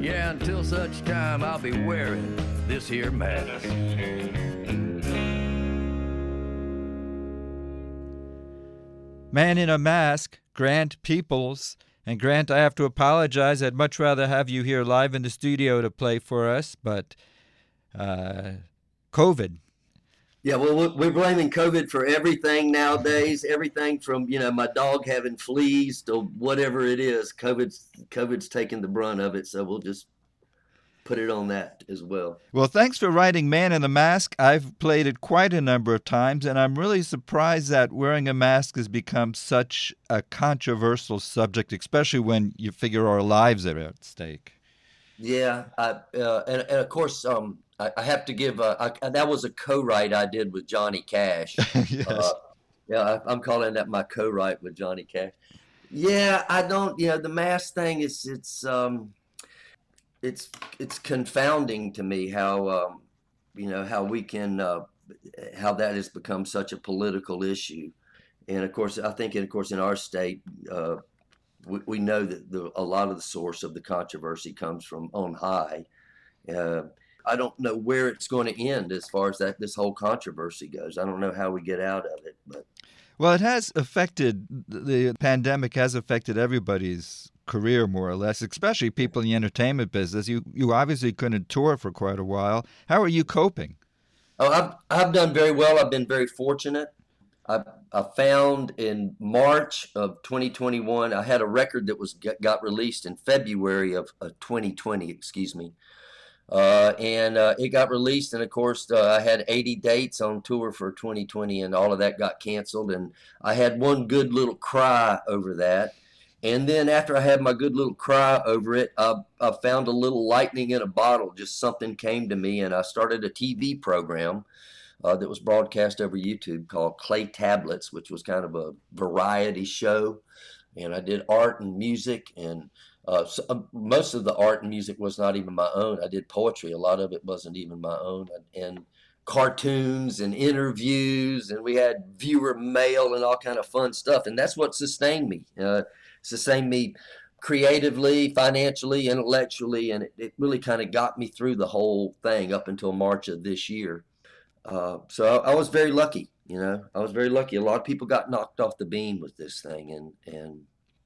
Yeah, until such time, I'll be wearing this here mask. Man in a Mask, Grant Peeples. And Grant, I have to apologize. I'd much rather have you here live in the studio to play for us, but uh, COVID. Yeah, well, we're blaming COVID for everything nowadays. Everything from you know my dog having fleas to whatever it is. COVID's COVID's taking the brunt of it, so we'll just put it on that as well. Well, thanks for writing Man in the Mask. I've played it quite a number of times, and I'm really surprised that wearing a mask has become such a controversial subject, especially when you figure our lives are at stake. Yeah, I, uh, and, and, of course, um, I, I, have to give uh, I, that was a co-write I did with Johnny Cash. yes. Uh, yeah, I, am calling that my co-write with Johnny Cash. Yeah, I don't. You know, the mask thing is it's. Um, it's it's confounding to me how um, you know how we can uh, how that has become such a political issue, and of course I think and of course in our state uh, we, we, know that the, a lot of the source of the controversy comes from on high. Uh, I don't know where it's going to end as far as that this whole controversy goes. I don't know how we get out of it, but. Well, it has affected the pandemic has affected everybody's career, more or less, especially people in the entertainment business. You you obviously couldn't tour for quite a while. How are you coping? Oh, I've I've done very well. I've been very fortunate. I I found in March of 2021, I had a record that was got released in February of, of 2020. Excuse me. Uh, and uh, it got released, and of course, uh, I had 80 dates on tour for 2020, and all of that got canceled. And I had one good little cry over that. And then after I had my good little cry over it, I, I found a little lightning in a bottle. Just something came to me, and I started a TV program uh, that was broadcast over YouTube called Clay Tablets, which was kind of a variety show. And I did art and music, and uh, so, um, most of the art and music was not even my own. I did poetry. A lot of it wasn't even my own. And cartoons and interviews, and we had viewer mail and all kind of fun stuff. And that's what sustained me. Uh, sustain me creatively, financially, intellectually, and it, it really kind of got me through the whole thing up until March of this year. Uh, so I, I, was very lucky, you know. I was very lucky. A lot of people got knocked off the beam with this thing, and and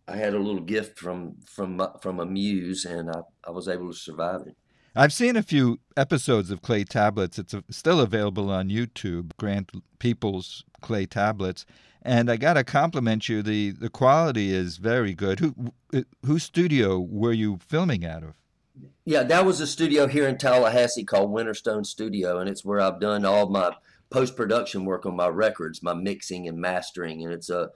I had a little gift from from uh, from a muse, and I, I was able to survive it. I've seen a few episodes of Clay Tablets. It's still available on YouTube. Grant Peeples Clay Tablets, and I got to compliment you. the The quality is very good. Who uh, whose studio were you filming out of? Yeah, that was a studio here in Tallahassee called Winterstone Studio, and it's where I've done all my post production work on my records, my mixing and mastering, and it's a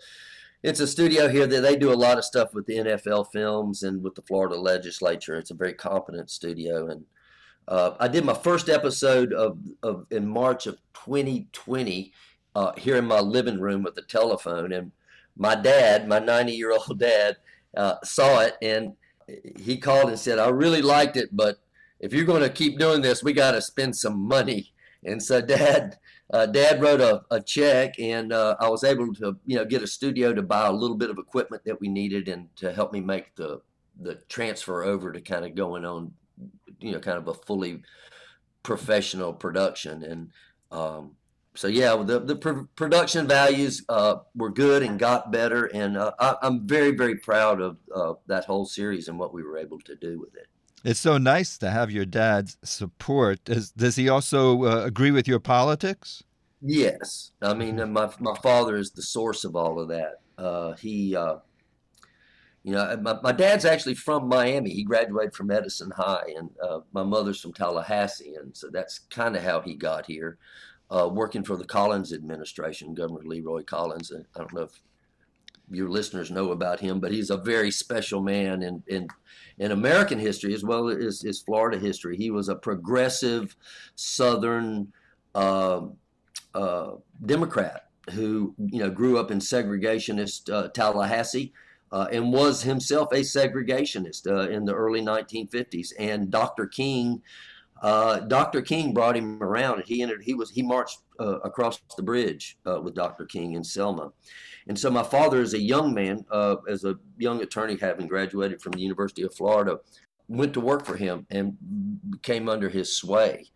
it's a studio here that they do a lot of stuff with the NFL films and with the Florida legislature. It's a very competent studio, and uh, I did my first episode of, of in March of 2020 uh, here in my living room with the telephone. And my dad, my 90 year old dad, uh, saw it and he called and said, I really liked it, but if you're going to keep doing this, we got to spend some money. And so dad, uh, dad wrote a, a check and uh, I was able to, you know, get a studio to buy a little bit of equipment that we needed and to help me make the, the transfer over to kind of going on, you know, kind of a fully professional production. And, um, so yeah, the the pr- production values uh, were good and got better, and uh, I, am very very proud of that whole series and what we were able to do with it. It's so nice to have your dad's support. Does does he also uh, agree with your politics? Yes, I mean uh, my my father is the source of all of that. Uh, he. you know, my, my dad's actually from Miami. He graduated from Edison High, and my mother's from Tallahassee, and so that's kind of how he got here uh, working for the Collins administration, Governor Leroy Collins. I don't know if your listeners know about him, but he's a very special man in in, in American history as well as, as Florida history. He was a progressive Southern uh, uh, Democrat who you know grew up in segregationist uh, Tallahassee. Uh, and was himself a segregationist uh, in the early 1950s. And Dr. King uh, Dr. King brought him around, and he entered. He was he marched across the bridge with Dr. King in Selma, and so my father, as a young man, uh, as a young attorney, having graduated from the University of Florida, went to work for him and came under his sway.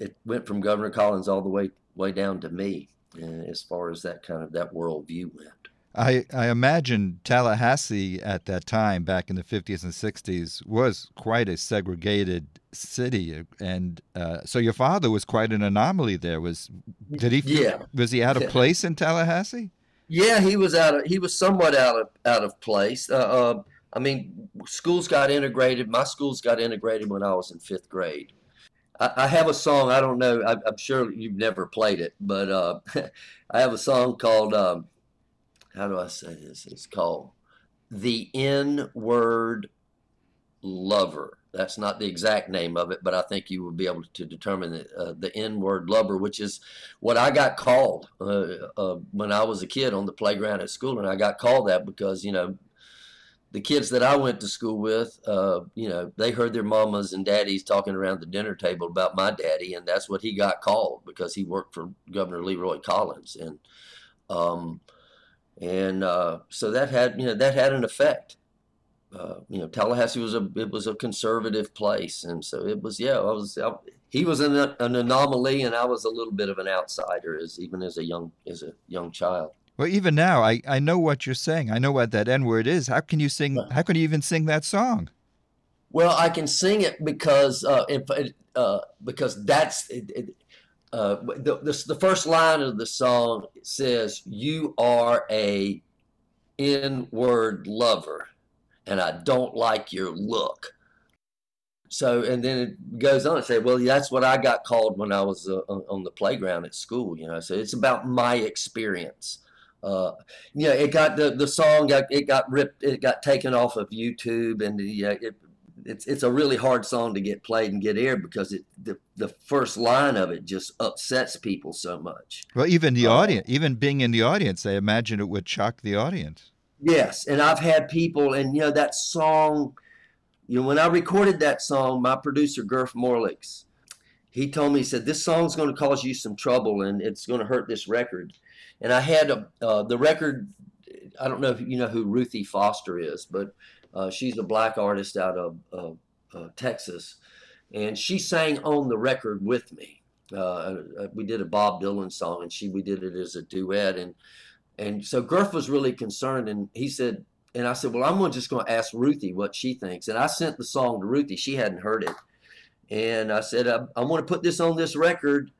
It went from Governor Collins all the way way down to me, uh, as far as that kind of that worldview went. I, I imagine Tallahassee at that time, back in the 50s and 60s, was quite a segregated city, and uh, so your father was quite an anomaly there. Was did he? Yeah. Was he out of place in Tallahassee? Yeah, he was out of. He was somewhat out of out of place. Uh, uh, I mean, schools got integrated. My schools got integrated when I was in fifth grade. I, have a song. I don't know. I, am sure you've never played it, but uh, I have a song called. Um, how do I say this? It's called "The N Word Lover." That's not the exact name of it, but I think you will be able to determine the, uh, the N-word lover, which is what I got called uh, uh, when I was a kid on the playground at school, and I got called that because you know the kids that I went to school with, uh, you know, they heard their mamas and daddies talking around the dinner table about my daddy, and that's what he got called because he worked for Governor Leroy Collins, and um, and uh, so that had you know that had an effect uh, you know, Tallahassee was a it was a conservative place, and so it was. Yeah, I was. I, he was an, an anomaly, and I was a little bit of an outsider, as even as a young as a young child. Well, even now, I, I know what you're saying. I know what that N word is. How can you sing? How can you even sing that song? Well, I can sing it because uh, if, uh, because that's it, it, uh, the, the the first line of the song says, "You are a N word lover." And I don't like your look. So, and then it goes on and say, well, that's what I got called when I was uh, on the playground at school, you know. So it's about my experience. Uh, you know, it got the, the song got it got ripped, it got taken off of YouTube, and yeah, it, it's it's a really hard song to get played and get aired because it the, the first line of it just upsets people so much. Well, even the uh, audience, even being in the audience, I imagine it would shock the audience. Yes, and I've had people, and you know that song. You know, when I recorded that song, my producer Gurf Morlix, he told me he said this song's going to cause you some trouble, and it's going to hurt this record. And I had a, uh, the record. I don't know if you know who Ruthie Foster is, but uh, she's a black artist out of uh, Texas, and she sang on the record with me. Uh, we did a Bob Dylan song, and she we did it as a duet, and and so Gurf was really concerned, and he said, and I said, well, I'm just going to ask Ruthie what she thinks. And I sent the song to Ruthie. She hadn't heard it. And I said, I, I want to put this on this record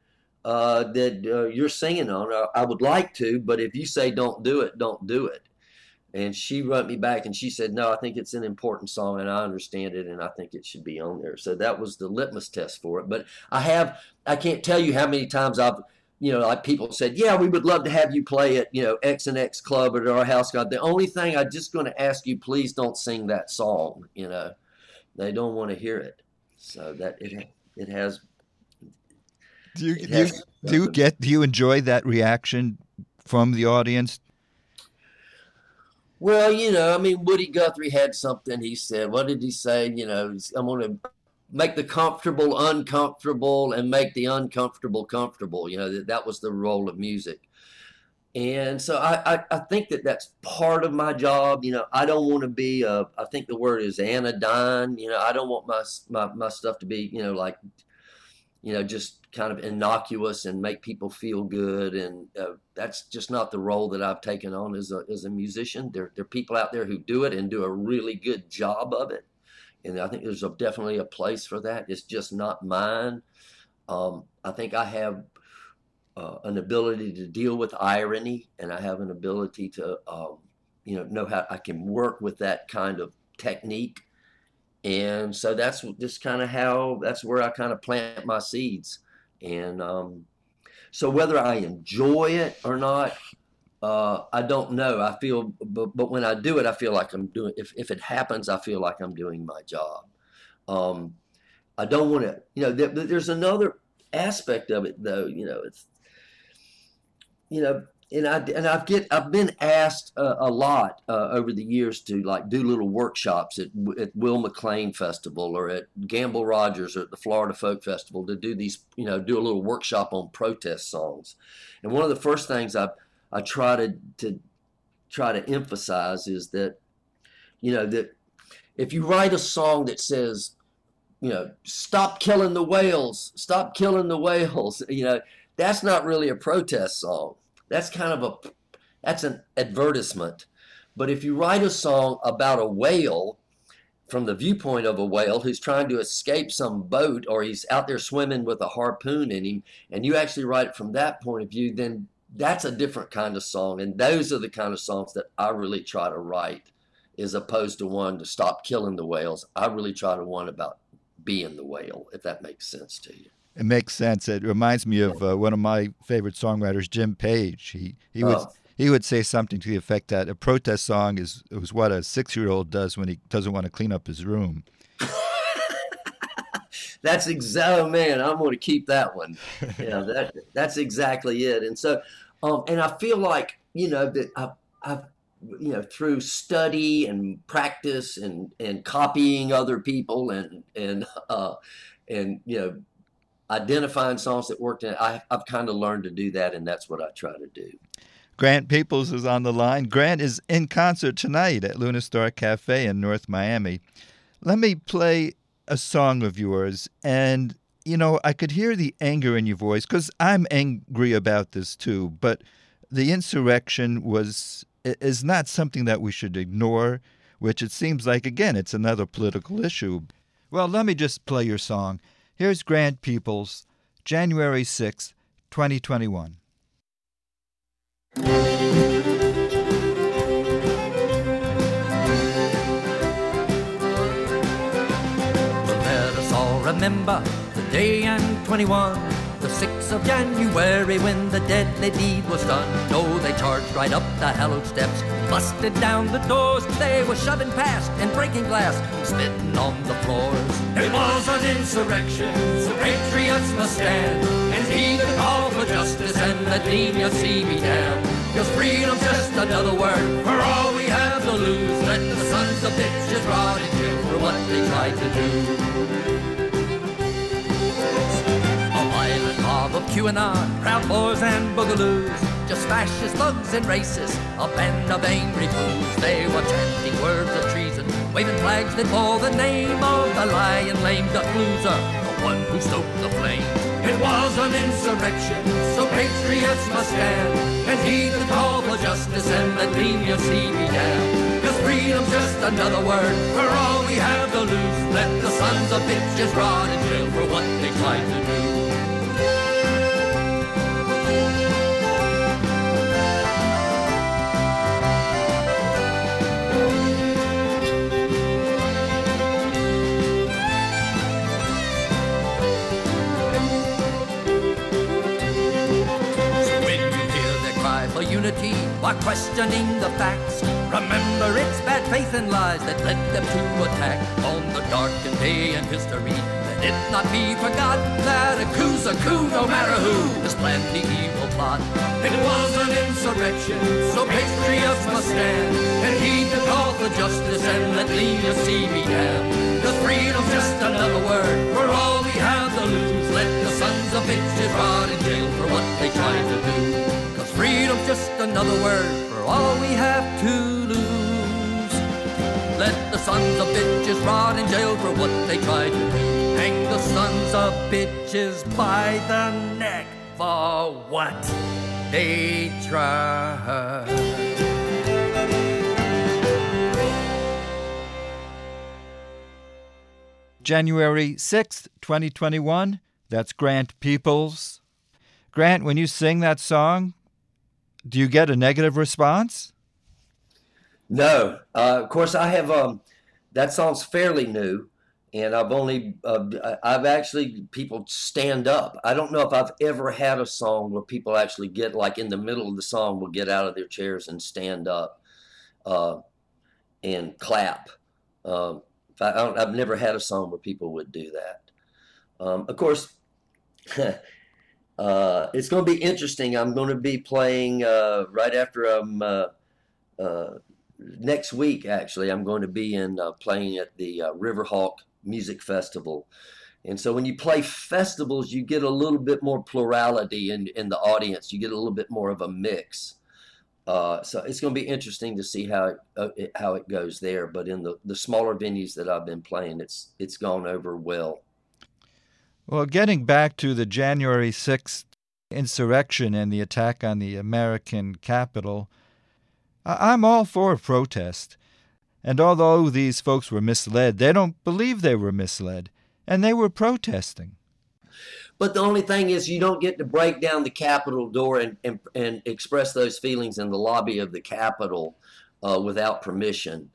uh, that uh, you're singing on. I, I, would like to, but if you say don't do it, don't do it. And she wrote me back and she said, no, I think it's an important song and I understand it and I think it should be on there. So that was the litmus test for it. But I have, I can't tell you how many times I've you know, like people said, yeah, we would love to have you play at, you know, X and X Club or at our house. God, the only thing I'm just going to ask you, please don't sing that song. You know, they don't want to hear it. So that it it has. Do you, do, you, do you get do you enjoy that reaction from the audience? Well, you know, I mean, Woody Guthrie had something he said. What did he say? You know, I'm going to make the comfortable uncomfortable and make the uncomfortable comfortable. You know, that, that was the role of music. And so I, I, I, think that that's part of my job. You know, I don't want to be, a, I think the word is anodyne. You know, I don't want my, my, my stuff to be, you know, like, you know, just kind of innocuous and make people feel good. And uh, that's just not the role that I've taken on as a, as a musician. There, there are people out there who do it and do a really good job of it and I think there's a, definitely a place for that. It's just not mine. Um, I think I have uh, an ability to deal with irony, and I have an ability to, um, you know, know how I can work with that kind of technique. And so that's just kind of how that's where I kind of plant my seeds. And um, so whether I enjoy it or not, uh, I don't know. I feel, but, but when I do it, I feel like I'm doing. If if it happens, I feel like I'm doing my job. Um, I don't want to. You know, there, there's another aspect of it, though. You know, it's you know, and I and I've get I've been asked uh, a lot uh, over the years to like do little workshops at at Will McLean Festival or at Gamble Rogers or at the Florida Folk Festival to do these you know do a little workshop on protest songs, and one of the first things I've I try to, to try to emphasize is that, you know, that if you write a song that says you know, stop killing the whales, stop killing the whales. You know, that's not really a protest song. That's kind of a that's an advertisement. But if you write a song about a whale from the viewpoint of a whale who's trying to escape some boat or he's out there swimming with a harpoon in him, and you actually write it from that point of view, then that's a different kind of song. And those are the kind of songs that I really try to write, as opposed to one to stop killing the whales. I really try to one about being the whale, if that makes sense to you. It makes sense. It reminds me of uh, one of my favorite songwriters, Jim Page. He he was. Oh he would say something to the effect that a protest song is was what a six year old does when he doesn't want to clean up his room. that's exactly oh man. I'm going to keep that one. Yeah, that that's exactly it. And so, um, and I feel like you know that I've, I've you know through study and practice and and copying other people and and uh, and you know identifying songs that worked. And I, I've kind of learned to do that, and that's what I try to do. Grant Peeples is on the line. Grant is in concert tonight at Luna Star Cafe in North Miami. Let me play a song of yours, and you know, I could hear the anger in your voice because I'm angry about this too. But the insurrection was is not something that we should ignore, which it seems like again it's another political issue. Well, let me just play your song. Here's Grant Peeples, January 6, 2021. Let us all remember day and 21, the 6th of January when the deadly deed was done. Oh, they charged right up the hallowed steps, busted down the doors. They were shoving past and breaking glass, spitting on the floors. It was an insurrection, so patriots must stand and he the call for justice and let Lenia see me down. Cause freedom's just another word for all we have to lose. Let the sons of bitches rot in jail for what they tried to do. A mob of QAnon, Proud Boys and Boogaloos. Just fascist thugs and racists, a band of angry fools. They were chanting words of treason, waving flags that bore the name of the lion lame duck loser, the one who stoked the flame. It was an insurrection, so patriots must stand and heed the call for justice and let leniency be damned. Cause freedom's just another word for all we have to lose. Let the sons of bitches rot in jail for what they tried to do. Unity while questioning the facts. Remember, it's bad faith and lies that led them to attack on the darkened day in history. Let it not be forgotten that a coup's a coup, no matter who has planned the evil plot. It was an insurrection, so patriots must stand and heed the call for justice and let leniency be damned. Cause freedom's just sons of bitches rot in jail for what they tried to do. Hang the sons of bitches by the neck for what they tried. January 6th, 2021. That's Grant Peeples. Grant, when you sing that song, do you get a negative response? No. Uh, of course, I have. Um, that song's fairly new, and I've only. Uh, I've actually people stand up. I don't know if I've ever had a song where people actually get like in the middle of the song will get out of their chairs and stand up, uh, and clap. Um, I, have never had a song where people would do that. Um, of course. Uh, it's going to be interesting. I'm going to be playing uh, right after I'm uh, uh, next week. Actually, I'm going to be in uh, playing at the Riverhawk Music Festival. And so when you play festivals, you get a little bit more plurality in, in the audience. You get a little bit more of a mix. Uh, so it's going to be interesting to see how it, uh, it, how it goes there. But in the, the smaller venues that I've been playing, it's it's gone over well. Well, getting back to the January sixth insurrection and the attack on the American Capitol, I'm all for protest. And although these folks were misled, they don't believe they were misled, and they were protesting. But the only thing is, you don't get to break down the Capitol door and, and, and express those feelings in the lobby of the Capitol uh, without permission.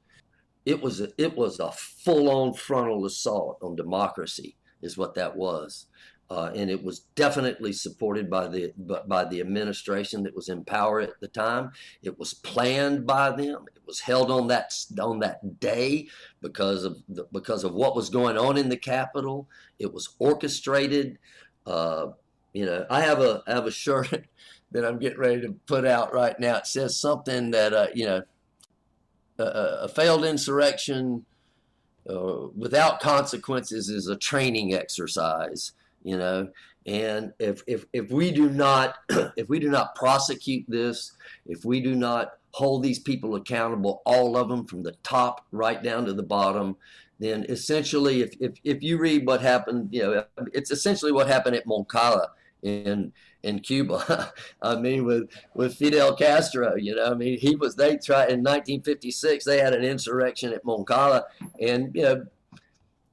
It was a, it was a full on frontal assault on democracy, is what that was. Uh, and it was definitely supported by the by the administration that was in power at the time. It was planned by them. It was held on that on that day because of the, because of what was going on in the Capitol. It was orchestrated. Uh, you know, I have a I have a shirt that I'm getting ready to put out right now. It says something that uh, you know, a, a failed insurrection uh, without consequences is a training exercise you know and if if if we do not if we do not prosecute this if we do not hold these people accountable all of them from the top right down to the bottom then essentially if if, if you read what happened you know it's essentially what happened at moncada in in Cuba. I mean, with with Fidel Castro, you know, I mean, he was they tried in 1956. They had an insurrection at Moncada, and you know,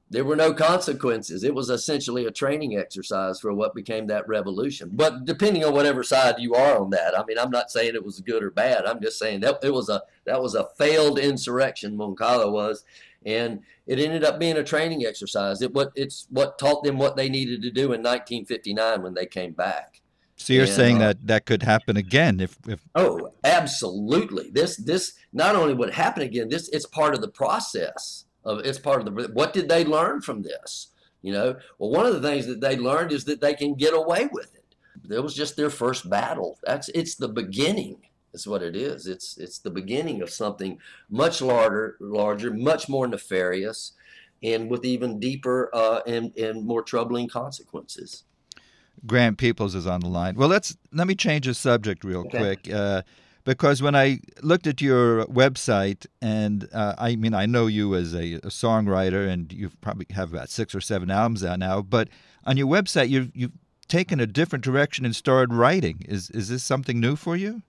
there were no consequences. It was essentially a training exercise for what became that revolution. But depending on whatever side you are on that, I mean, I'm not saying it was good or bad. I'm just saying that it was a that was a failed insurrection. Moncada was, and it ended up being a training exercise. It what it's what taught them what they needed to do in 1959 when they came back. So you're and, saying uh, that that could happen again if, if oh absolutely this this not only would happen again this it's part of the process of it's part of the what did they learn from this? You know well one of the things that they learned is that they can get away with it. It was just their first battle. That's it's the beginning that's what it is. It's it's the beginning of something much larger larger much more nefarious and with even deeper uh, and, and more troubling consequences. Grant Peeples is on the line. Well let's let me change the subject real okay. quick. Uh, because when I looked at your website, and uh, I mean, I know you as a, a, songwriter, and you probably have about six or seven albums out now. But on your website, you've you've taken a different direction and started writing. Is is this something new for you?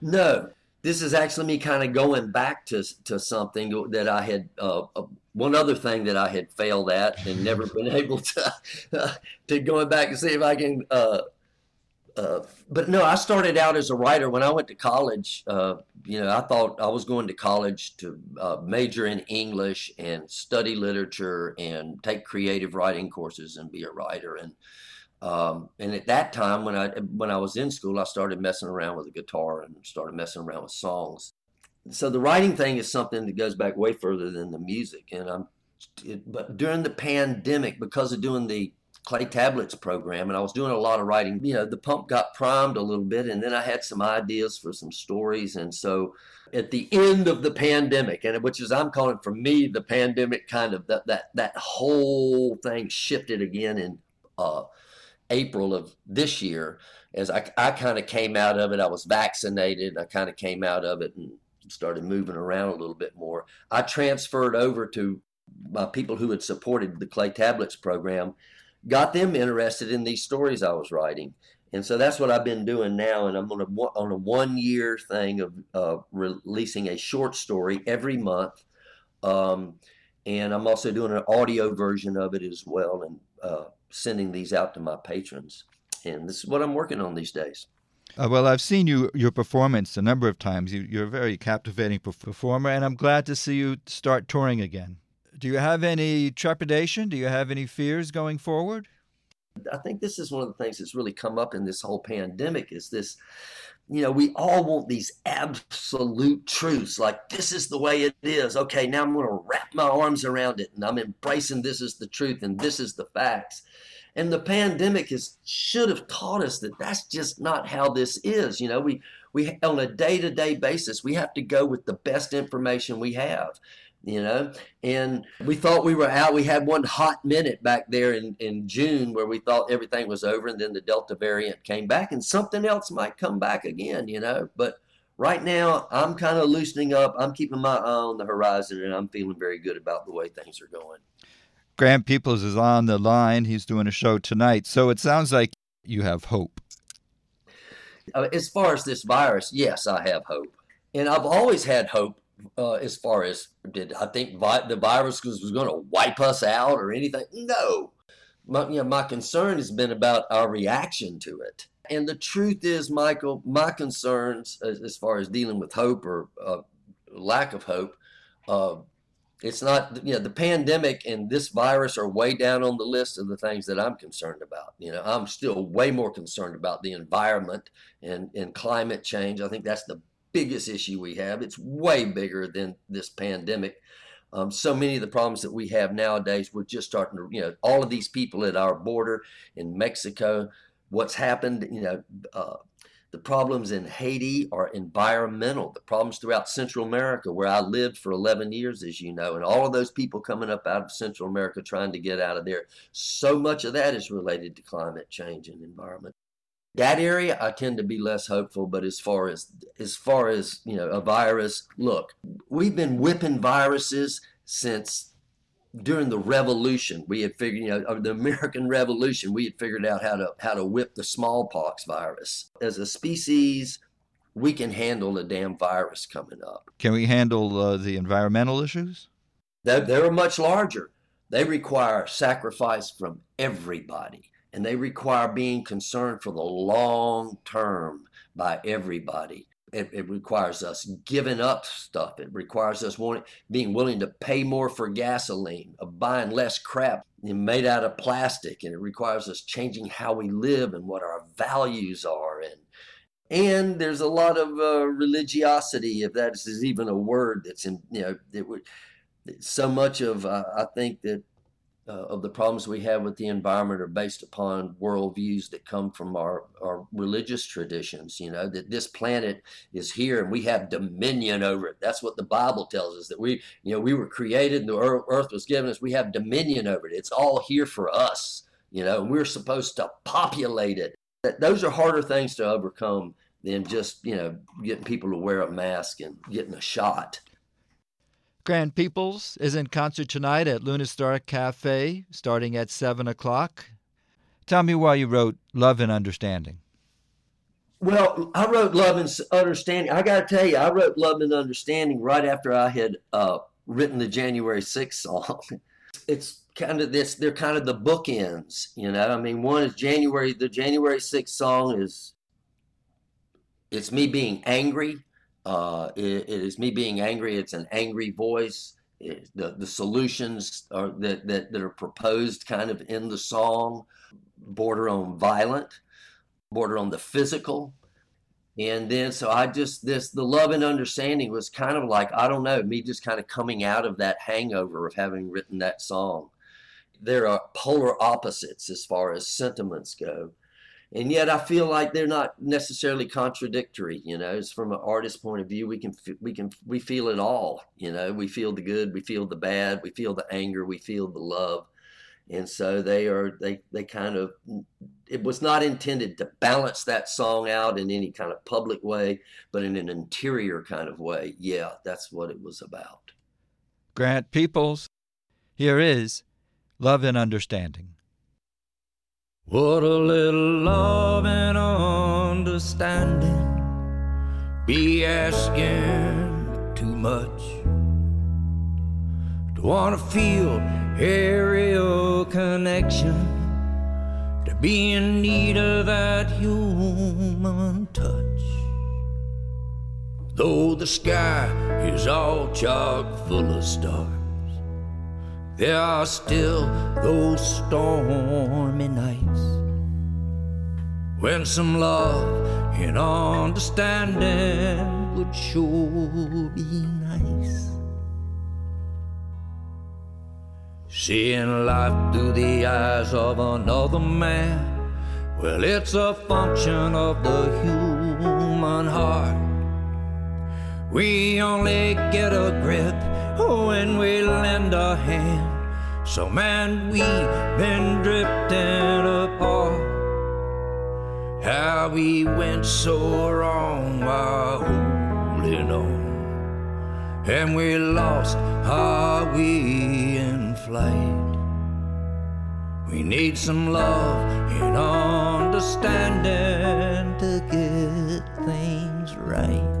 No, this is actually me kind of going back to to something that I had. Uh, uh, one other thing that I had failed at and never been able to uh, to going back and see if I can uh, but no, I started out as a writer when I went to college. Uh, you know, I thought I was going to college to uh, major in English and study literature and take creative writing courses and be a writer. And um, and at that time, when I when I was in school, I started messing around with the guitar and started messing around with songs. So the writing thing is something that goes back way further than the music. And I'm, it, but during the pandemic, because of doing the clay tablets program and I was doing a lot of writing. You know, the pump got primed a little bit and then I had some ideas for some stories. And so at the end of the pandemic, and which is I'm calling for me the pandemic kind of that that that whole thing shifted again in uh, April of this year as I, I kind of came out of it. I was vaccinated. I kind of came out of it and started moving around a little bit more. I transferred over to my people who had supported the clay tablets program got them interested in these stories I was writing. And so that's what I've been doing now. And I'm on a, on a one year thing of uh, releasing a short story every month. Um, and I'm also doing an audio version of it as well and uh, sending these out to my patrons. And this is what I'm working on these days. Uh, well, I've seen you your performance a number of times. You, are a very captivating performer, and I'm glad to see you start touring again. Do you have any trepidation? Do you have any fears going forward? I think this is one of the things that's really come up in this whole pandemic is this you know, we all want these absolute truths like this is the way it is. Okay, now I'm going to wrap my arms around it and I'm embracing this is the truth and this is the facts. And the pandemic is should have taught us that that's just not how this is. You know, we we on a day-to-day basis, we have to go with the best information we have you know and we thought we were out we had one hot minute back there in, in june where we thought everything was over and then the delta variant came back and something else might come back again you know but right now, I'm kind of loosening up. I'm keeping my eye on the horizon, and I'm feeling very good about the way things are going. Grant Peeples is on the line. He's doing a show tonight. So it sounds like you have hope. Uh, as far as this virus, yes, I have hope. And I've always had hope uh, as far as did I think vi- the virus was, was going to wipe us out or anything? No. My, you know, my concern has been about our reaction to it. And the truth is, Michael, my concerns as, as far as dealing with hope or uh, lack of hope, uh, it's not, you know, the pandemic and this virus are way down on the list of the things that I'm concerned about. You know, I'm still way more concerned about the environment and, and climate change. I think that's the biggest issue we have. It's way bigger than this pandemic. Um, so many of the problems that we have nowadays, we're just starting to, you know, all of these people at our border in Mexico, what's happened, you know, uh, the problems in Haiti are environmental. The problems throughout Central America, where I lived for 11 years, as you know, and all of those people coming up out of Central America trying to get out of there, so much of that is related to climate change and environment that area i tend to be less hopeful but as far as as far as you know a virus look we've been whipping viruses since during the revolution. We had figured you know the american revolution we had figured out how to how to whip the smallpox virus. As a species we can handle a damn virus coming up. Can we handle uh, the environmental issues? They're, they're much larger. They require sacrifice from everybody and they require being concerned for the long term by everybody. It, it, requires us giving up stuff. It requires us wanting, being willing to pay more for gasoline, of buying less crap made out of plastic, and it requires us changing how we live and what our values are. And and there's a lot of uh, religiosity, if that is even a word that's in you know it would. So much of uh, I think that uh, of the problems we have with the environment are based upon worldviews that come from our, our religious traditions. You know, that this planet is here and we have dominion over it. That's what the Bible tells us that we, you know, we were created and the earth was given us. We have dominion over it. It's all here for us, you know, and we're supposed to populate it. That, Those are harder things to overcome than just, you know, getting people to wear a mask and getting a shot. Grant Peeples is in concert tonight at Luna Star Cafe starting at 7 o'clock. Tell me why you wrote Love and Understanding. Well, I wrote Love and Understanding. I got to tell you, I wrote Love and Understanding right after I had uh, written the January 6th song. it's kind of this, they're kind of the bookends, you know. I mean, one is January, the January 6th song is, it's me being angry uh, it, it is me being angry. It's an angry voice. It, the the solutions are that, that that are proposed kind of in the song border on violent, border on the physical. And then so I just this the love and understanding was kind of like I don't know me just kind of coming out of that hangover of having written that song. There are polar opposites as far as sentiments go and yet I feel like they're not necessarily contradictory. You know, it's from an artist's point of view, we can we can we feel it all. You know, we feel the good, we feel the bad, we feel the anger, we feel the love, and so they are they they kind of it was not intended to balance that song out in any kind of public way, but in an interior kind of way. Yeah, that's what it was about. Grant Peeples, here is Love and Understanding. What a little love and understanding. Be asking too much. To want to feel aerial connection. To be in need of that human touch. Though the sky is all chock full of stars. There are still those stormy nights when some love and understanding would sure be nice. Seeing life through the eyes of another man, well, it's a function of the human heart. We only get a grip when we lend a hand. So, man, we've been drifting apart. How we went so wrong while holding on, and we lost our way in flight. We need some love and understanding to get things right.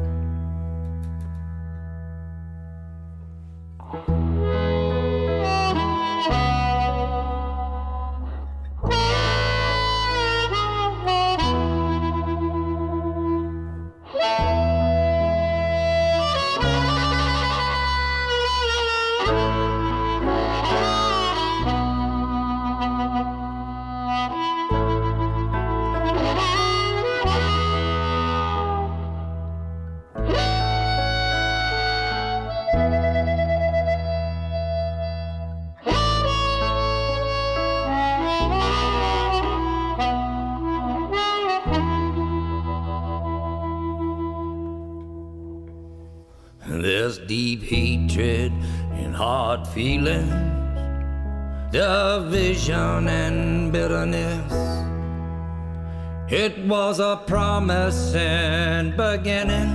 Feelings, division and bitterness. It was a promising beginning,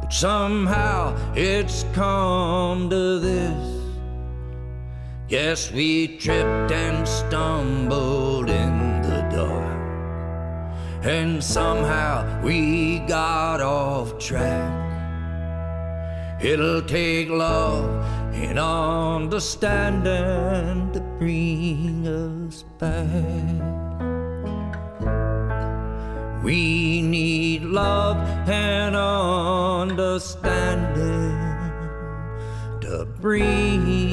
but somehow it's come to this. Yes, we tripped and stumbled in the dark, and somehow we got off track. It'll take love and understanding to bring us back. We need love and understanding to bring